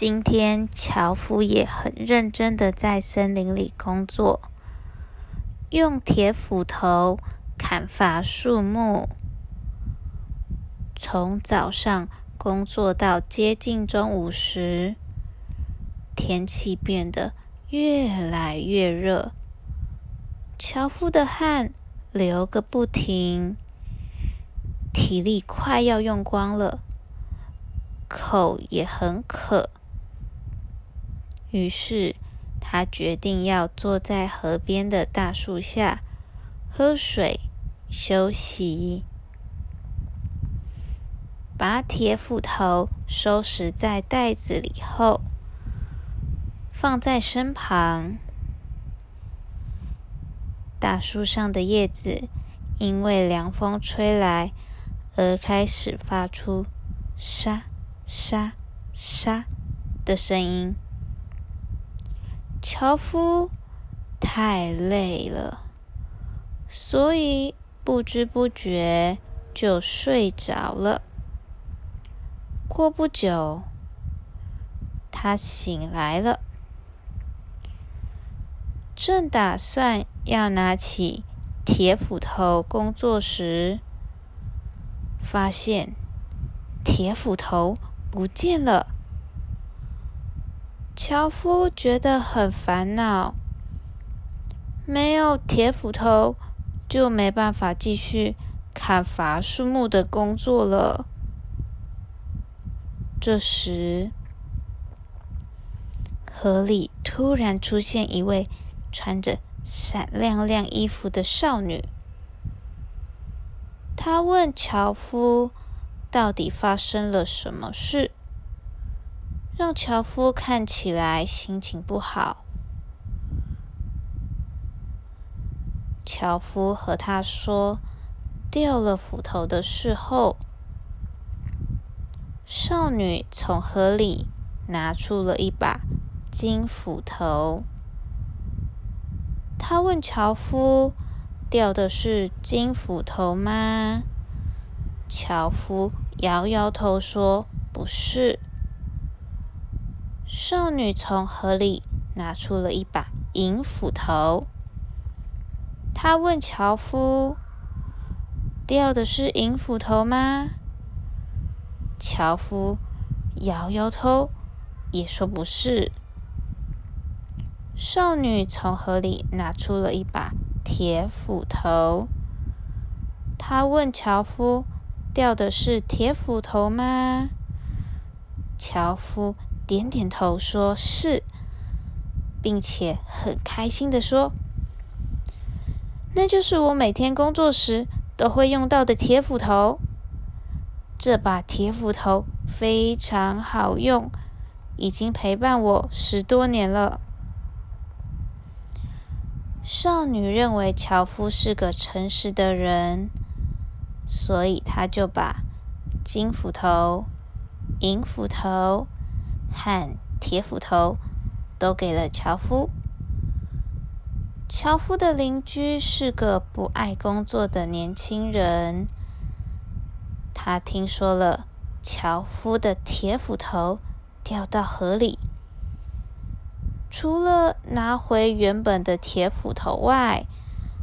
今天樵夫也很认真的在森林里工作，用铁斧头砍伐树木，从早上工作到接近中午时，天气变得越来越热，樵夫的汗流个不停，体力快要用光了，口也很渴。于是，他决定要坐在河边的大树下喝水休息。把铁斧头收拾在袋子里后，放在身旁。大树上的叶子因为凉风吹来而开始发出沙沙沙的声音。樵夫太累了，所以不知不觉就睡着了。过不久，他醒来了，正打算要拿起铁斧头工作时，发现铁斧头不见了。樵夫觉得很烦恼，没有铁斧头就没办法继续砍伐树木的工作了。这时，河里突然出现一位穿着闪亮亮衣服的少女。她问樵夫：“到底发生了什么事？”让樵夫看起来心情不好。樵夫和他说掉了斧头的事后，少女从河里拿出了一把金斧头。她问樵夫：“掉的是金斧头吗？”樵夫摇摇头说：“不是。”少女从河里拿出了一把银斧头。她问樵夫：“掉的是银斧头吗？”樵夫摇摇头，也说不是。少女从河里拿出了一把铁斧头。她问樵夫：“掉的是铁斧头吗？”樵夫。点点头，说是，并且很开心的说：“那就是我每天工作时都会用到的铁斧头。这把铁斧头非常好用，已经陪伴我十多年了。”少女认为樵夫是个诚实的人，所以她就把金斧头、银斧头。和铁斧头都给了樵夫。樵夫的邻居是个不爱工作的年轻人。他听说了樵夫的铁斧头掉到河里，除了拿回原本的铁斧头外，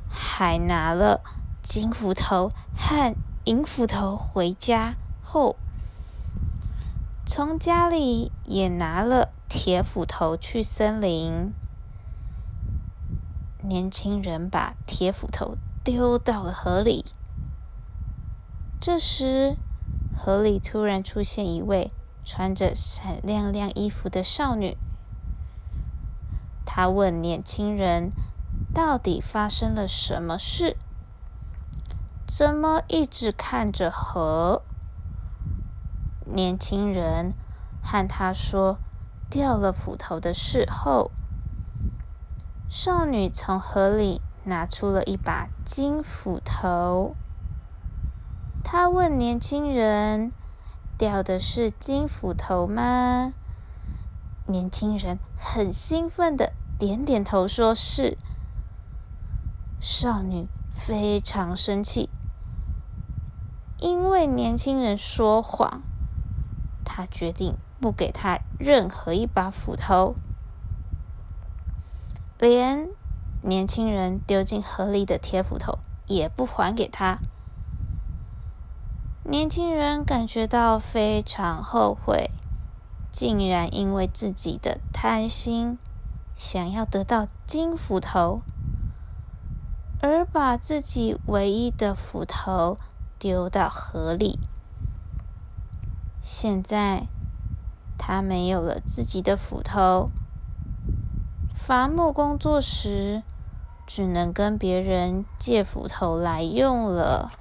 还拿了金斧头和银斧头回家后。从家里也拿了铁斧头去森林。年轻人把铁斧头丢到了河里。这时，河里突然出现一位穿着闪亮亮衣服的少女。她问年轻人：“到底发生了什么事？怎么一直看着河？”年轻人和他说掉了斧头的事后，少女从河里拿出了一把金斧头。她问年轻人：“掉的是金斧头吗？”年轻人很兴奋的点点头，说是。少女非常生气，因为年轻人说谎。他决定不给他任何一把斧头，连年轻人丢进河里的铁斧头也不还给他。年轻人感觉到非常后悔，竟然因为自己的贪心，想要得到金斧头，而把自己唯一的斧头丢到河里。现在。他没有了自己的斧头，伐木工作时只能跟别人借斧头来用了。